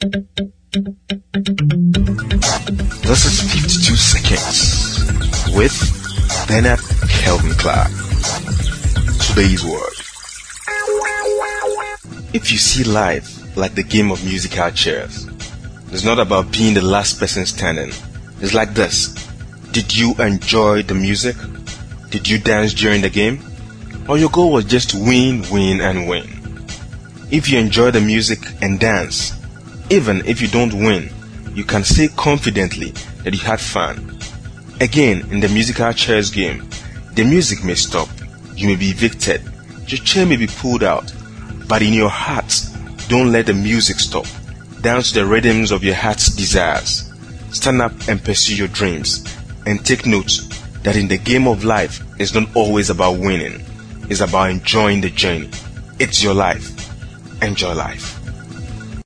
This is 52 Seconds with Bernard Kelvin Clark. Today's word. If you see life like the game of musical chairs, it's not about being the last person standing. It's like this. Did you enjoy the music? Did you dance during the game? Or your goal was just to win, win, and win? If you enjoy the music and dance, even if you don't win, you can say confidently that you had fun. Again, in the musical chairs game, the music may stop, you may be evicted, your chair may be pulled out, but in your heart, don't let the music stop. Dance the rhythms of your heart's desires. Stand up and pursue your dreams. And take note that in the game of life, it's not always about winning. It's about enjoying the journey. It's your life. Enjoy life.